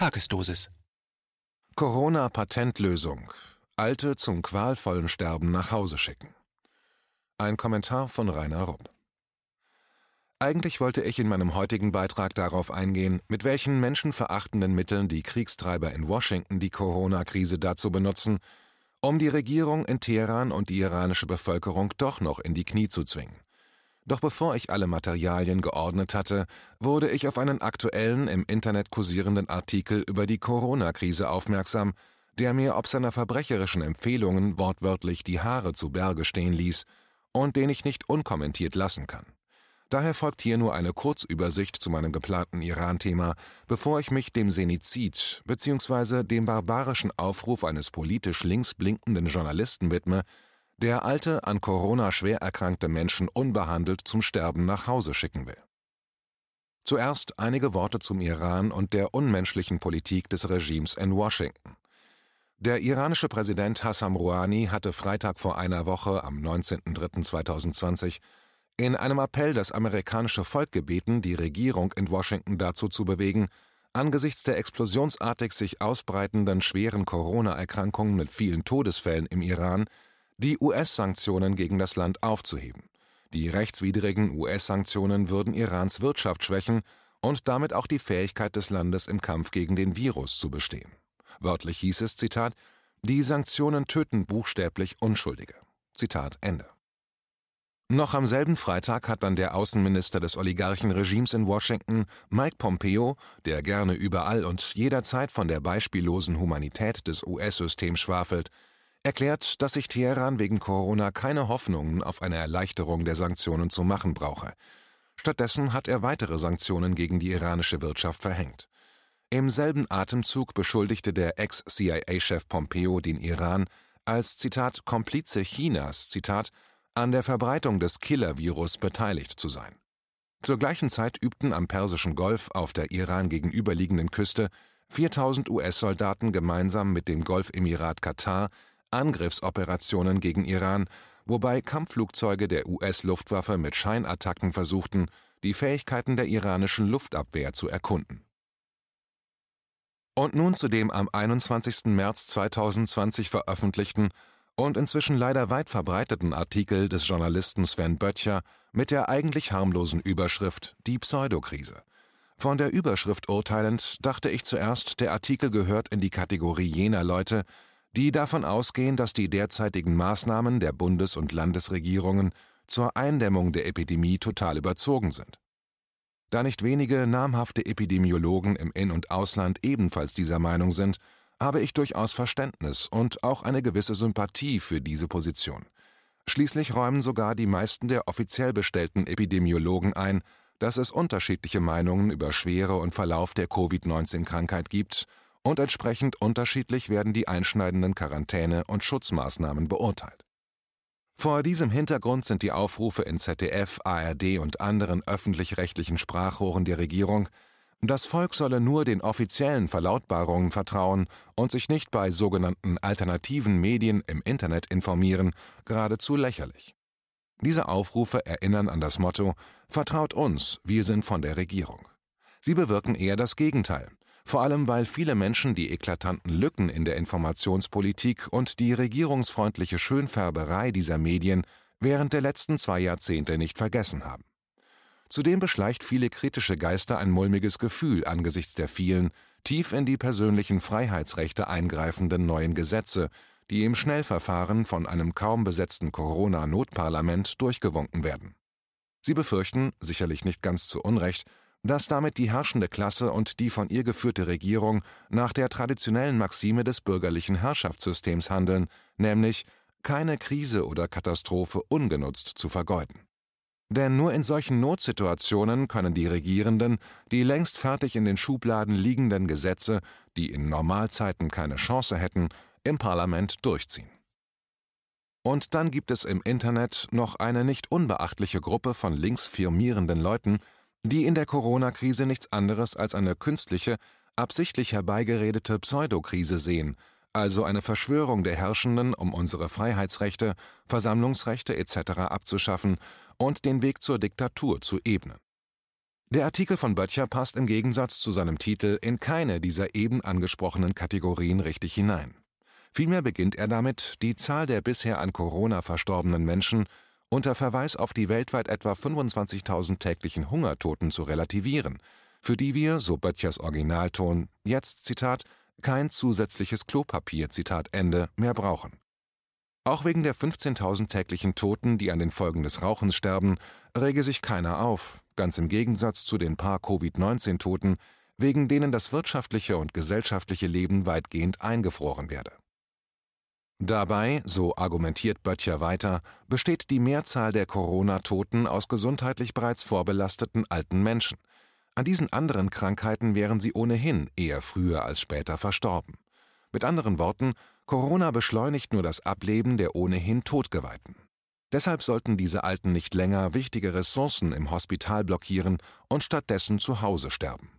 Tagesdosis. Corona-Patentlösung. Alte zum qualvollen Sterben nach Hause schicken. Ein Kommentar von Rainer Rupp. Eigentlich wollte ich in meinem heutigen Beitrag darauf eingehen, mit welchen menschenverachtenden Mitteln die Kriegstreiber in Washington die Corona-Krise dazu benutzen, um die Regierung in Teheran und die iranische Bevölkerung doch noch in die Knie zu zwingen. Doch bevor ich alle Materialien geordnet hatte, wurde ich auf einen aktuellen im Internet kursierenden Artikel über die Corona-Krise aufmerksam, der mir ob seiner verbrecherischen Empfehlungen wortwörtlich die Haare zu Berge stehen ließ und den ich nicht unkommentiert lassen kann. Daher folgt hier nur eine Kurzübersicht zu meinem geplanten Iran-Thema, bevor ich mich dem Senizid bzw. dem barbarischen Aufruf eines politisch links blinkenden Journalisten widme, der alte, an Corona schwer erkrankte Menschen unbehandelt zum Sterben nach Hause schicken will. Zuerst einige Worte zum Iran und der unmenschlichen Politik des Regimes in Washington. Der iranische Präsident Hassan Rouhani hatte Freitag vor einer Woche, am 19.03.2020, in einem Appell das amerikanische Volk gebeten, die Regierung in Washington dazu zu bewegen, angesichts der explosionsartig sich ausbreitenden schweren Corona-Erkrankungen mit vielen Todesfällen im Iran die US-Sanktionen gegen das Land aufzuheben. Die rechtswidrigen US-Sanktionen würden Irans Wirtschaft schwächen und damit auch die Fähigkeit des Landes im Kampf gegen den Virus zu bestehen. Wörtlich hieß es, Zitat, die Sanktionen töten buchstäblich Unschuldige. Zitat Ende. Noch am selben Freitag hat dann der Außenminister des Oligarchenregimes in Washington, Mike Pompeo, der gerne überall und jederzeit von der beispiellosen Humanität des US-Systems schwafelt, erklärt, dass sich Teheran wegen Corona keine Hoffnungen auf eine Erleichterung der Sanktionen zu machen brauche. Stattdessen hat er weitere Sanktionen gegen die iranische Wirtschaft verhängt. Im selben Atemzug beschuldigte der Ex-CIA-Chef Pompeo den Iran als Zitat Komplize Chinas Zitat an der Verbreitung des Killer-Virus beteiligt zu sein. Zur gleichen Zeit übten am Persischen Golf auf der Iran gegenüberliegenden Küste 4000 US-Soldaten gemeinsam mit dem Golfemirat Katar Angriffsoperationen gegen Iran, wobei Kampfflugzeuge der US-Luftwaffe mit Scheinattacken versuchten, die Fähigkeiten der iranischen Luftabwehr zu erkunden. Und nun zu dem am 21. März 2020 veröffentlichten und inzwischen leider weit verbreiteten Artikel des Journalisten Sven Böttcher mit der eigentlich harmlosen Überschrift Die Pseudokrise. Von der Überschrift urteilend dachte ich zuerst, der Artikel gehört in die Kategorie jener Leute, die davon ausgehen, dass die derzeitigen Maßnahmen der Bundes- und Landesregierungen zur Eindämmung der Epidemie total überzogen sind. Da nicht wenige namhafte Epidemiologen im In- und Ausland ebenfalls dieser Meinung sind, habe ich durchaus Verständnis und auch eine gewisse Sympathie für diese Position. Schließlich räumen sogar die meisten der offiziell bestellten Epidemiologen ein, dass es unterschiedliche Meinungen über Schwere und Verlauf der Covid-19-Krankheit gibt und entsprechend unterschiedlich werden die einschneidenden Quarantäne- und Schutzmaßnahmen beurteilt. Vor diesem Hintergrund sind die Aufrufe in ZDF, ARD und anderen öffentlich-rechtlichen Sprachrohren der Regierung, das Volk solle nur den offiziellen Verlautbarungen vertrauen und sich nicht bei sogenannten alternativen Medien im Internet informieren, geradezu lächerlich. Diese Aufrufe erinnern an das Motto Vertraut uns, wir sind von der Regierung. Sie bewirken eher das Gegenteil vor allem weil viele Menschen die eklatanten Lücken in der Informationspolitik und die regierungsfreundliche Schönfärberei dieser Medien während der letzten zwei Jahrzehnte nicht vergessen haben. Zudem beschleicht viele kritische Geister ein mulmiges Gefühl angesichts der vielen, tief in die persönlichen Freiheitsrechte eingreifenden neuen Gesetze, die im Schnellverfahren von einem kaum besetzten Corona-Notparlament durchgewunken werden. Sie befürchten, sicherlich nicht ganz zu Unrecht, dass damit die herrschende Klasse und die von ihr geführte Regierung nach der traditionellen Maxime des bürgerlichen Herrschaftssystems handeln, nämlich keine Krise oder Katastrophe ungenutzt zu vergeuden. Denn nur in solchen Notsituationen können die Regierenden die längst fertig in den Schubladen liegenden Gesetze, die in Normalzeiten keine Chance hätten, im Parlament durchziehen. Und dann gibt es im Internet noch eine nicht unbeachtliche Gruppe von links firmierenden Leuten, die in der Corona-Krise nichts anderes als eine künstliche, absichtlich herbeigeredete Pseudokrise sehen, also eine Verschwörung der Herrschenden, um unsere Freiheitsrechte, Versammlungsrechte etc. abzuschaffen und den Weg zur Diktatur zu ebnen. Der Artikel von Böttcher passt im Gegensatz zu seinem Titel in keine dieser eben angesprochenen Kategorien richtig hinein. Vielmehr beginnt er damit, die Zahl der bisher an Corona verstorbenen Menschen unter Verweis auf die weltweit etwa 25.000 täglichen Hungertoten zu relativieren, für die wir, so Böttchers Originalton, jetzt Zitat kein zusätzliches Klopapier Zitat Ende mehr brauchen. Auch wegen der 15.000 täglichen Toten, die an den Folgen des Rauchens sterben, rege sich keiner auf, ganz im Gegensatz zu den paar Covid-19-Toten, wegen denen das wirtschaftliche und gesellschaftliche Leben weitgehend eingefroren werde. Dabei, so argumentiert Böttcher weiter, besteht die Mehrzahl der Corona-Toten aus gesundheitlich bereits vorbelasteten alten Menschen. An diesen anderen Krankheiten wären sie ohnehin eher früher als später verstorben. Mit anderen Worten, Corona beschleunigt nur das Ableben der ohnehin Todgeweihten. Deshalb sollten diese Alten nicht länger wichtige Ressourcen im Hospital blockieren und stattdessen zu Hause sterben.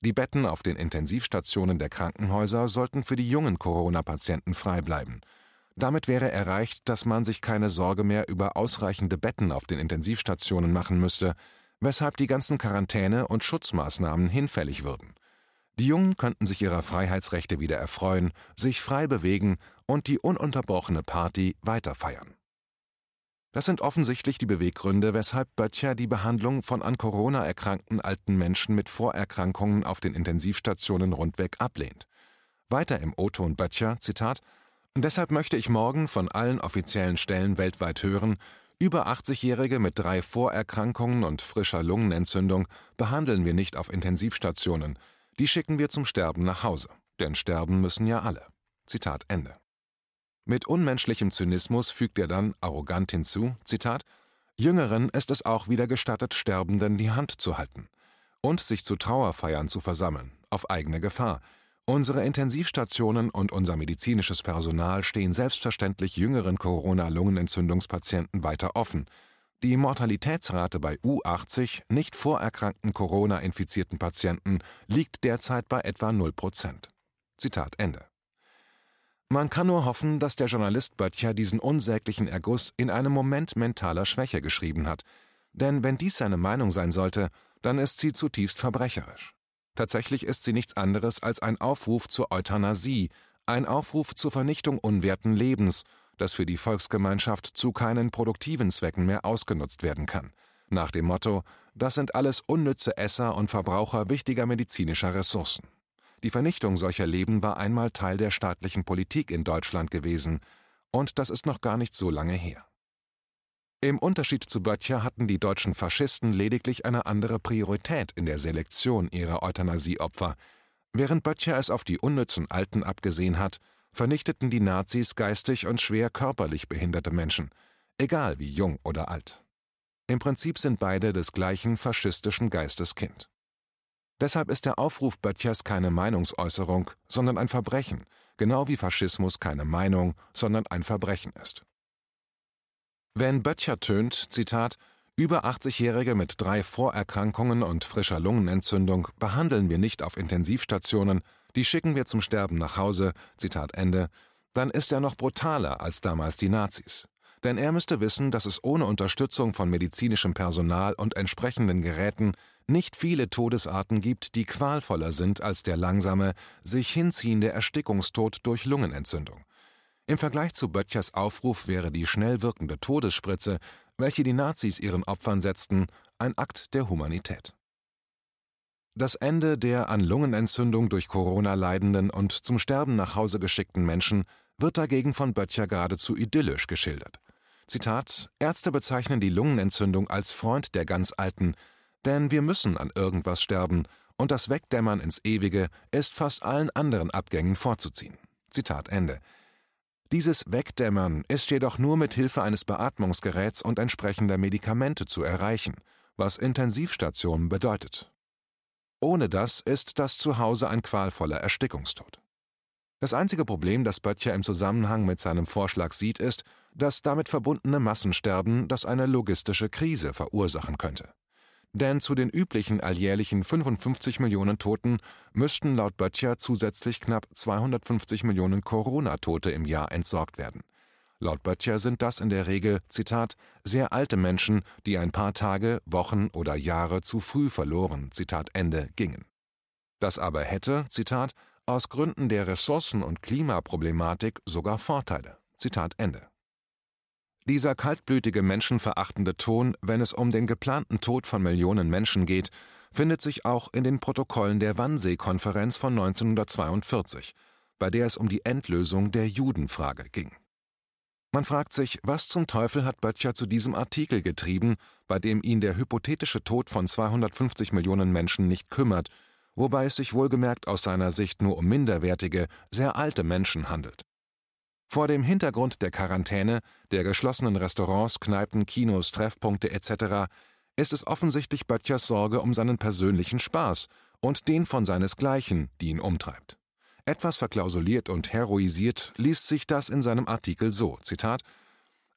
Die Betten auf den Intensivstationen der Krankenhäuser sollten für die jungen Corona-Patienten frei bleiben. Damit wäre erreicht, dass man sich keine Sorge mehr über ausreichende Betten auf den Intensivstationen machen müsste, weshalb die ganzen Quarantäne- und Schutzmaßnahmen hinfällig würden. Die Jungen könnten sich ihrer Freiheitsrechte wieder erfreuen, sich frei bewegen und die ununterbrochene Party weiterfeiern. Das sind offensichtlich die Beweggründe, weshalb Böttcher die Behandlung von an Corona erkrankten alten Menschen mit Vorerkrankungen auf den Intensivstationen rundweg ablehnt. Weiter im O-Ton Böttcher, Zitat, Deshalb möchte ich morgen von allen offiziellen Stellen weltweit hören, über 80-Jährige mit drei Vorerkrankungen und frischer Lungenentzündung behandeln wir nicht auf Intensivstationen, die schicken wir zum Sterben nach Hause, denn sterben müssen ja alle. Zitat Ende. Mit unmenschlichem Zynismus fügt er dann arrogant hinzu, Zitat, Jüngeren ist es auch wieder gestattet, Sterbenden die Hand zu halten und sich zu Trauerfeiern zu versammeln, auf eigene Gefahr. Unsere Intensivstationen und unser medizinisches Personal stehen selbstverständlich jüngeren Corona-Lungenentzündungspatienten weiter offen, die Mortalitätsrate bei U80 nicht vorerkrankten Corona-infizierten Patienten liegt derzeit bei etwa 0 Prozent. Zitat Ende. Man kann nur hoffen, dass der Journalist Böttcher diesen unsäglichen Erguss in einem Moment mentaler Schwäche geschrieben hat, denn wenn dies seine Meinung sein sollte, dann ist sie zutiefst verbrecherisch. Tatsächlich ist sie nichts anderes als ein Aufruf zur Euthanasie, ein Aufruf zur Vernichtung unwerten Lebens das für die Volksgemeinschaft zu keinen produktiven Zwecken mehr ausgenutzt werden kann, nach dem Motto, das sind alles unnütze Esser und Verbraucher wichtiger medizinischer Ressourcen. Die Vernichtung solcher Leben war einmal Teil der staatlichen Politik in Deutschland gewesen, und das ist noch gar nicht so lange her. Im Unterschied zu Böttcher hatten die deutschen Faschisten lediglich eine andere Priorität in der Selektion ihrer Euthanasieopfer, während Böttcher es auf die unnützen Alten abgesehen hat, vernichteten die Nazis geistig und schwer körperlich behinderte Menschen, egal wie jung oder alt. Im Prinzip sind beide des gleichen faschistischen Geistes Kind. Deshalb ist der Aufruf Böttchers keine Meinungsäußerung, sondern ein Verbrechen, genau wie Faschismus keine Meinung, sondern ein Verbrechen ist. Wenn Böttcher tönt, Zitat, über 80-Jährige mit drei Vorerkrankungen und frischer Lungenentzündung behandeln wir nicht auf Intensivstationen, die schicken wir zum Sterben nach Hause, Zitat Ende, dann ist er noch brutaler als damals die Nazis. Denn er müsste wissen, dass es ohne Unterstützung von medizinischem Personal und entsprechenden Geräten nicht viele Todesarten gibt, die qualvoller sind als der langsame, sich hinziehende Erstickungstod durch Lungenentzündung. Im Vergleich zu Böttchers Aufruf wäre die schnell wirkende Todesspritze, welche die Nazis ihren Opfern setzten, ein Akt der Humanität. Das Ende der an Lungenentzündung durch Corona leidenden und zum Sterben nach Hause geschickten Menschen wird dagegen von Böttcher geradezu idyllisch geschildert. Zitat: Ärzte bezeichnen die Lungenentzündung als Freund der ganz Alten, denn wir müssen an irgendwas sterben und das Wegdämmern ins Ewige ist fast allen anderen Abgängen vorzuziehen. Zitat Ende. Dieses Wegdämmern ist jedoch nur mit Hilfe eines Beatmungsgeräts und entsprechender Medikamente zu erreichen, was Intensivstation bedeutet. Ohne das ist das Zuhause ein qualvoller Erstickungstod. Das einzige Problem, das Böttcher im Zusammenhang mit seinem Vorschlag sieht, ist das damit verbundene Massensterben, das eine logistische Krise verursachen könnte. Denn zu den üblichen alljährlichen 55 Millionen Toten müssten laut Böttcher zusätzlich knapp 250 Millionen Corona-Tote im Jahr entsorgt werden. Laut Böttcher sind das in der Regel, Zitat, sehr alte Menschen, die ein paar Tage, Wochen oder Jahre zu früh verloren, Zitat Ende, gingen. Das aber hätte, Zitat, aus Gründen der Ressourcen- und Klimaproblematik sogar Vorteile. Zitat Ende. Dieser kaltblütige, menschenverachtende Ton, wenn es um den geplanten Tod von Millionen Menschen geht, findet sich auch in den Protokollen der Wannsee-Konferenz von 1942, bei der es um die Endlösung der Judenfrage ging. Man fragt sich, was zum Teufel hat Böttcher zu diesem Artikel getrieben, bei dem ihn der hypothetische Tod von 250 Millionen Menschen nicht kümmert, wobei es sich wohlgemerkt aus seiner Sicht nur um minderwertige, sehr alte Menschen handelt. Vor dem Hintergrund der Quarantäne, der geschlossenen Restaurants, Kneipen, Kinos, Treffpunkte etc. ist es offensichtlich Böttchers Sorge um seinen persönlichen Spaß und den von seinesgleichen, die ihn umtreibt. Etwas verklausuliert und heroisiert liest sich das in seinem Artikel so: Zitat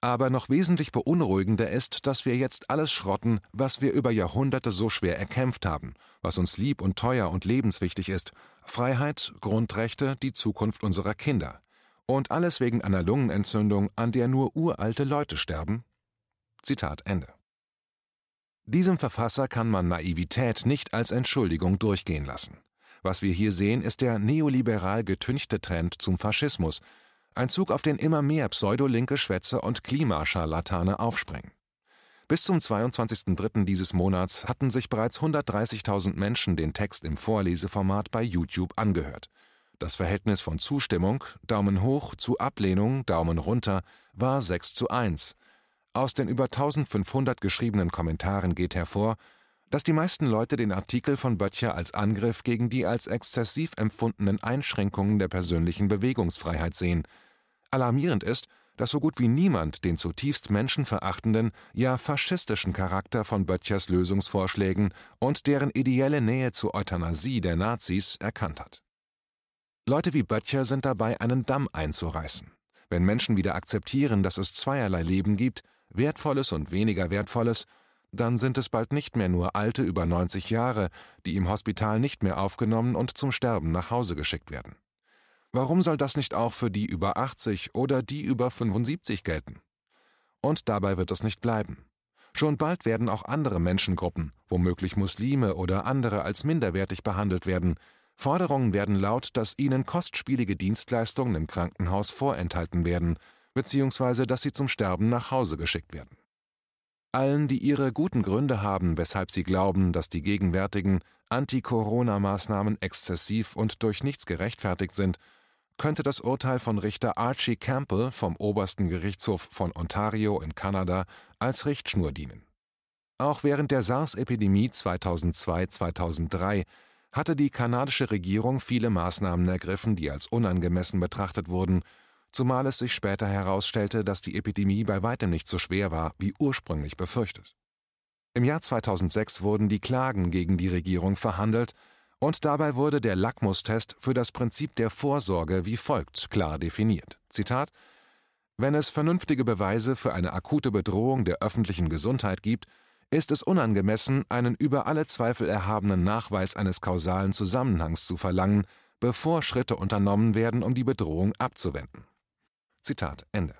aber noch wesentlich beunruhigender ist, dass wir jetzt alles schrotten, was wir über Jahrhunderte so schwer erkämpft haben, was uns lieb und teuer und lebenswichtig ist: Freiheit, Grundrechte, die Zukunft unserer Kinder. Und alles wegen einer Lungenentzündung, an der nur uralte Leute sterben? Zitat Ende. Diesem Verfasser kann man Naivität nicht als Entschuldigung durchgehen lassen. Was wir hier sehen, ist der neoliberal getünchte Trend zum Faschismus, ein Zug, auf den immer mehr pseudolinke Schwätzer und Klimascharlatane aufspringen. Bis zum 22.03. dieses Monats hatten sich bereits 130.000 Menschen den Text im Vorleseformat bei YouTube angehört. Das Verhältnis von Zustimmung, Daumen hoch, zu Ablehnung, Daumen runter, war 6 zu 1. Aus den über 1500 geschriebenen Kommentaren geht hervor, dass die meisten Leute den Artikel von Böttcher als Angriff gegen die als exzessiv empfundenen Einschränkungen der persönlichen Bewegungsfreiheit sehen. Alarmierend ist, dass so gut wie niemand den zutiefst menschenverachtenden, ja faschistischen Charakter von Böttchers Lösungsvorschlägen und deren ideelle Nähe zur Euthanasie der Nazis erkannt hat. Leute wie Böttcher sind dabei, einen Damm einzureißen. Wenn Menschen wieder akzeptieren, dass es zweierlei Leben gibt, wertvolles und weniger wertvolles, dann sind es bald nicht mehr nur Alte über 90 Jahre, die im Hospital nicht mehr aufgenommen und zum Sterben nach Hause geschickt werden. Warum soll das nicht auch für die über 80 oder die über 75 gelten? Und dabei wird es nicht bleiben. Schon bald werden auch andere Menschengruppen, womöglich Muslime oder andere als minderwertig behandelt werden. Forderungen werden laut, dass ihnen kostspielige Dienstleistungen im Krankenhaus vorenthalten werden, beziehungsweise dass sie zum Sterben nach Hause geschickt werden. Allen, die ihre guten Gründe haben, weshalb sie glauben, dass die gegenwärtigen Anti-Corona-Maßnahmen exzessiv und durch nichts gerechtfertigt sind, könnte das Urteil von Richter Archie Campbell vom obersten Gerichtshof von Ontario in Kanada als Richtschnur dienen. Auch während der SARS-Epidemie 2002-2003 hatte die kanadische Regierung viele Maßnahmen ergriffen, die als unangemessen betrachtet wurden zumal es sich später herausstellte, dass die Epidemie bei weitem nicht so schwer war, wie ursprünglich befürchtet. Im Jahr 2006 wurden die Klagen gegen die Regierung verhandelt und dabei wurde der Lackmustest für das Prinzip der Vorsorge wie folgt klar definiert. Zitat Wenn es vernünftige Beweise für eine akute Bedrohung der öffentlichen Gesundheit gibt, ist es unangemessen, einen über alle Zweifel erhabenen Nachweis eines kausalen Zusammenhangs zu verlangen, bevor Schritte unternommen werden, um die Bedrohung abzuwenden. Zitat Ende